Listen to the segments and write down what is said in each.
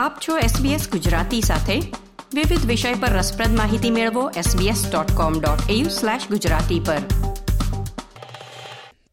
આપ છો SBS ગુજરાતી સાથે. વિવિધ વિષય પર રસપ્રદ માહિતી મેળવો sbs.com.au/gujarati પર.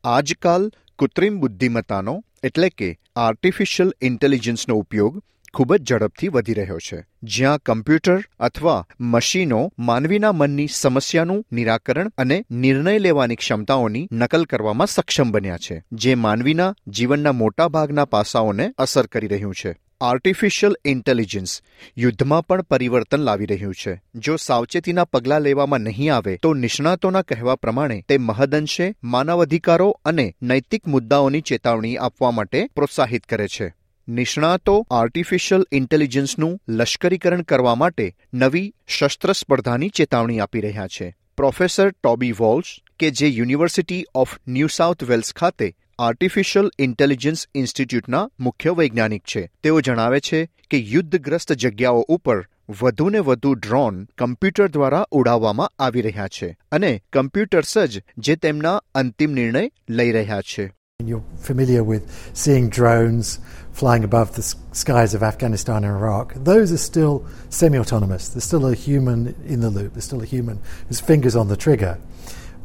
આજકાલ કૃત્રિમ બુદ્ધિમત્તાનો, એટલે કે આર્ટિફિશિયલ ઇન્ટેલિજન્સનો ઉપયોગ ખૂબ જ ઝડપથી વધી રહ્યો છે. જ્યાં કમ્પ્યુટર અથવા મશીનો માનવીના મનની સમસ્યાનું નિરાકરણ અને નિર્ણય લેવાની ક્ષમતાઓની નકલ કરવામાં સક્ષમ બન્યા છે, જે માનવીના જીવનના મોટા ભાગના પાસાઓને અસર કરી રહ્યું છે. આર્ટિફિશિયલ ઇન્ટેલિજન્સ યુદ્ધમાં પણ પરિવર્તન લાવી રહ્યું છે. જો સાવચેતીના પગલાં લેવામાં નહીં આવે, તો નિષ્ણાતોના કહેવા પ્રમાણે તે મહદઅંશે માનવ અધિકારો અને નૈતિક મુદ્દાઓની ચેતવણી આપવા માટે પ્રોત્સાહિત કરે છે. નિષ્ણાતો આર્ટિફિશિયલ ઇન્ટેલિજન્સનું લશ્કરીકરણ કરવા માટે નવી શસ્ત્ર સ્પર્ધાની ચેતવણી આપી રહ્યા છે. પ્રોફેસર ટોબી વોલ્સ કે જે University of New South Wales ખાતે આર્ટિફિશિયલ ઇન્ટેલિજન્સ ઇન્સ્ટિટ્યૂટના મુખ્ય વૈજ્ઞાનિક છે તેઓ જણાવે છે કે યુદ્ધગ્રસ્ત જગ્યાઓ ઉપર વધુને વધુ ડ્રોન કમ્પ્યુટર દ્વારા ઉડાવવામાં આવી રહ્યા છે અને કમ્પ્યુટર્સ જ જે તેમના અંતિમ નિર્ણય લઈ રહ્યા છે You're familiar with seeing drones flying above the skies of Afghanistan and Iraq. Those are still semi autonomous. There's still a human in the loop. There's still a human whose finger's on the trigger.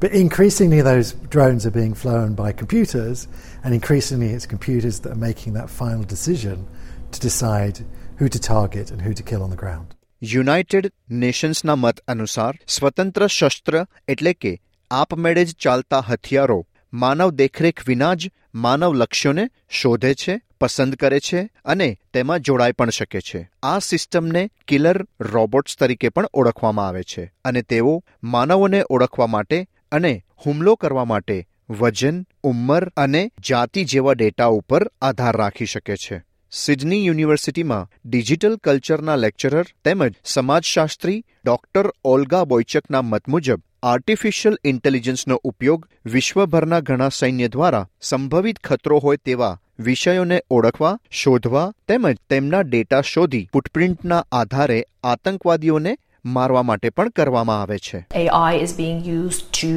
But increasingly, those drones are being flown by computers, and increasingly, it's computers that are making that final decision to decide who to target and who to kill on the ground. United નેશન્સના મત અનુસાર સ્વતંત્ર શસ્ત્ર એટલે કે આપમેળે જ ચાલતા હથિયારો માનવ દેખરેખ વિના જ માનવ લક્ષ્યોને શોધે છે પસંદ કરે છે અને તેમાં જોડાઈ પણ શકે છે આ સિસ્ટમને કિલર રોબોટ્સ તરીકે પણ ઓળખવામાં આવે છે અને તેઓ માનવોને ઓળખવા માટે અને હુમલો કરવા માટે વજન, ઉંમર અને જાતિ જેવા ડેટા ઉપર આધાર રાખી શકે છે. સિડની યુનિવર્સિટીમાં ડિજિટલ કલ્ચરના લેક્ચરર તેમજ સમાજશાસ્ત્રી ડોક્ટર ઓલ્ગા બોયચકના મત મુજબ, આર્ટિફિશિયલ ઇન્ટેલિજન્સનો ઉપયોગ વિશ્વભરના ઘણા સૈન્ય દ્વારા સંભવિત ખતરો હોય તેવા વિષયોને ઓળખવા, શોધવા તેમજ તેમના ડેટા શોધી, ફૂટપ્રિન્ટના આધારે આતંકવાદીઓને મારવા માટે પણ કરવામાં આવે છે AI is being used to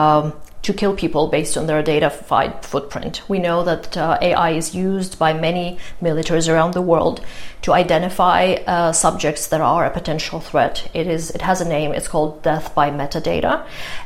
um, to kill people based on their data fi- footprint. We know that uh, AI is used by many militaries around the world to identify uh, subjects that are a potential threat. It is it has a name. It's called death by metadata,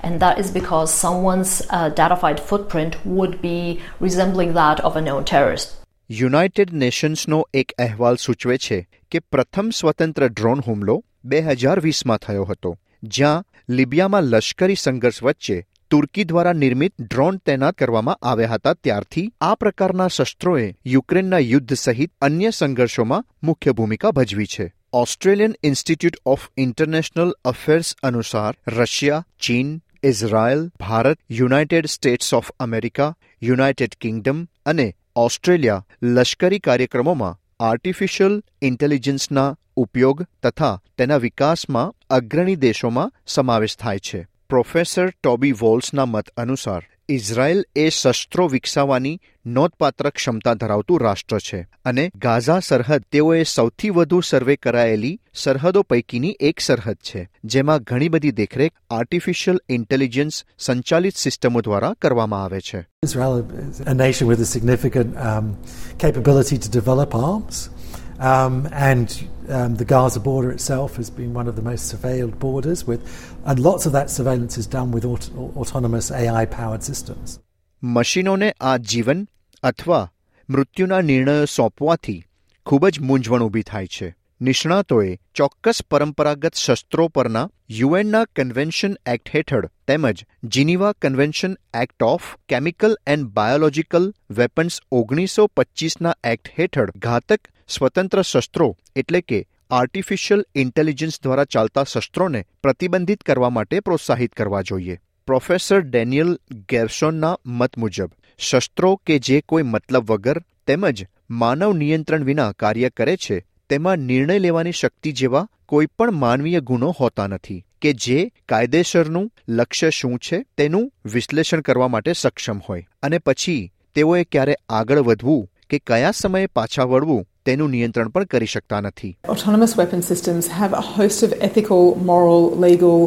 and that is because someone's uh, datafied footprint would be resembling that of a known terrorist. United નેશન્સનો એક અહેવાલ સૂચવે છે કે પ્રથમ સ્વતંત્ર drone હુમલો બે હજાર વીસમાં થયો હતો, જ્યાં લિબિયામાં લશ્કરી સંઘર્ષ વચ્ચે તુર્કી દ્વારા નિર્મિત ડ્રોન તૈનાત કરવામાં આવ્યા હતા. ત્યારથી આ પ્રકારના શસ્ત્રોએ યુક્રેનના યુદ્ધ સહિત અન્ય સંઘર્ષોમાં મુખ્ય ભૂમિકા ભજવી છે. Australian Institute of International Affairs અનુસાર Russia, China, Israel, Bharat, United States of America, United Kingdom અને ઓસ્ટ્રેલિયા લશ્કરી કાર્યક્રમોમાં આર્ટિફિશિયલ ઇન્ટેલિજન્સના ઉપયોગ તથા તેના વિકાસમાં અગ્રણી દેશોમાં સમાવેશ થાય છે. પ્રોફેસર ટોબી વોલ્સના મત અનુસાર ઇઝરાયલ એ શસ્ત્રો વિકસાવવાની નોંધપાત્ર ક્ષમતા ધરાવતું રાષ્ટ્ર છે અને ગાઝા સરહદ તેઓએ સૌથી વધુ સર્વે કરાયેલી સરહદો પૈકીની એક સરહદ છે જેમાં ઘણી બધી દેખરેખ આર્ટિફિશિયલ ઇન્ટેલિજન્સ સંચાલિત સિસ્ટમો દ્વારા કરવામાં આવે છે Israel is a nation um. Um, and um, the Gaza border itself has been one of the most surveilled borders, with, and lots of that surveillance is done with aut- autonomous AI powered systems. મશીનોને આ જીવન અથવા મૃત્યુના નિર્ણયો સોંપવાથી ખૂબ જ મૂંઝવણ ઊભી થાય છે નિષ્ણાતોએ ચોક્કસ પરંપરાગત શસ્ત્રો પરના યુએનના કન્વેન્શન એક્ટ હેઠળ તેમજ Geneva convention act of chemical and biological weapons ઓગણીસો પચીસના એક્ટ હેઠળ ઘાતક સ્વતંત્ર શસ્ત્રો એટલે કે આર્ટિફિશિયલ ઇન્ટેલિજન્સ દ્વારા ચાલતા શસ્ત્રોને પ્રતિબંધિત કરવા માટે પ્રોત્સાહિત કરવા જોઈએ. પ્રોફેસર ડેનિયલ ગેરસોનના મત મુજબ, શસ્ત્રો કે જે કોઈ મતલબ વગર તેમજ માનવ નિયંત્રણ વિના કાર્ય કરે છે, તેમાં નિર્ણય લેવાની શક્તિ જેવા કોઈ પણ માનવીય ગુણો હોતા નથી, કે જે કાયદેસરનું લક્ષ્ય શું છે તેનું વિશ્લેષણ કરવા માટે સક્ષમ હોય. અને પછી તેઓએ ક્યારે આગળ વધવું કે કયા સમયે પાછા વળવું તેનું નિયંત્રણ પણ કરી શકતા નથી Autonomous weapon systems have a host of ethical, moral, legal,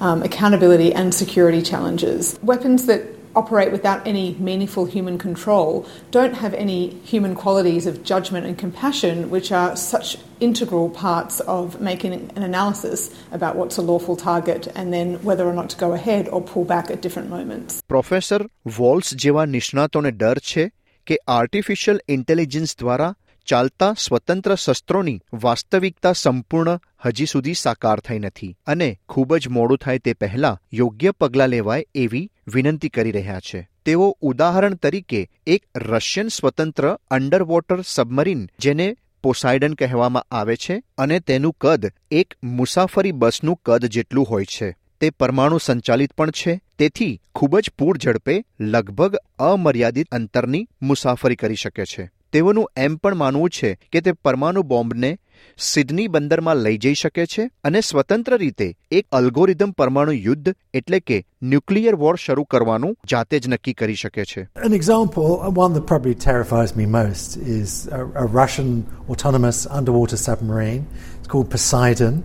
um, accountability, and security challenges. Weapons that operate without any meaningful human control don't have any human qualities of judgment and compassion, which are such integral parts of making an analysis about what's a lawful target and then whether or not to go ahead or pull back at different moments. Professor Walls જેવા નિષ્ણાતોને ડર છે કે artificial intelligence દ્વારા ચાલતા સ્વતંત્ર શસ્ત્રોની વાસ્તવિકતા સંપૂર્ણ હજી સુધી સાકાર થઈ નથી અને ખૂબ જ મોડું થાય તે પહેલા યોગ્ય પગલાં લેવાય એવી વિનંતી કરી રહ્યા છે. તેઓ ઉદાહરણ તરીકે એક રશિયન સ્વતંત્ર અંડરવોટર સબમરીન જેને પોસાઇડન કહેવામાં આવે છે અને તેનું કદ એક મુસાફરી બસનું કદ જેટલું હોય છે. તે પરમાણુ સંચાલિત પણ છે. તેથી ખૂબ જ પૂર ઝડપે લગભગ અમર્યાદિત અંતરની મુસાફરી કરી શકે છે. તેઓનું એમ પણ માનવું છે કે તે પરમાણુ બોમ્બને સિડની બંદરમાં લઈ જઈ શકે છે અને સ્વતંત્ર રીતે એક અલ્ગોરિધમ પરમાણુ યુદ્ધ એટલે કે ન્યુક્લિયર વોર શરૂ કરવાનું જાતે જ નક્કી કરી શકે છે example, one that probably terrifies me most, is a, a Russian autonomous underwater submarine. It's called Poseidon.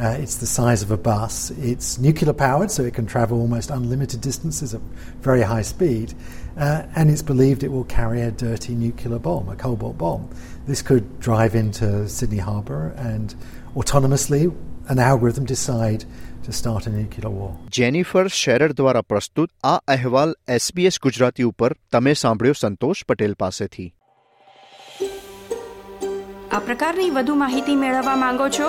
Uh, it's the size of a bus. It's nuclear powered, so it can travel almost unlimited distances at very high speed. Uh, and it's believed it will carry a dirty nuclear bomb, a cobalt bomb. This could drive into Sydney Harbour and autonomously an algorithm decide to start a nuclear war. Jennifer Sherer દ્વારા પ્રસ્તુત આ અહેવાલ SBS Gujarati ઉપર તમે સાંભળ્યો સંતોષ પટેલ પાસેથી આ પ્રકારની વધુ માહિતી મેળવવા માંગો છો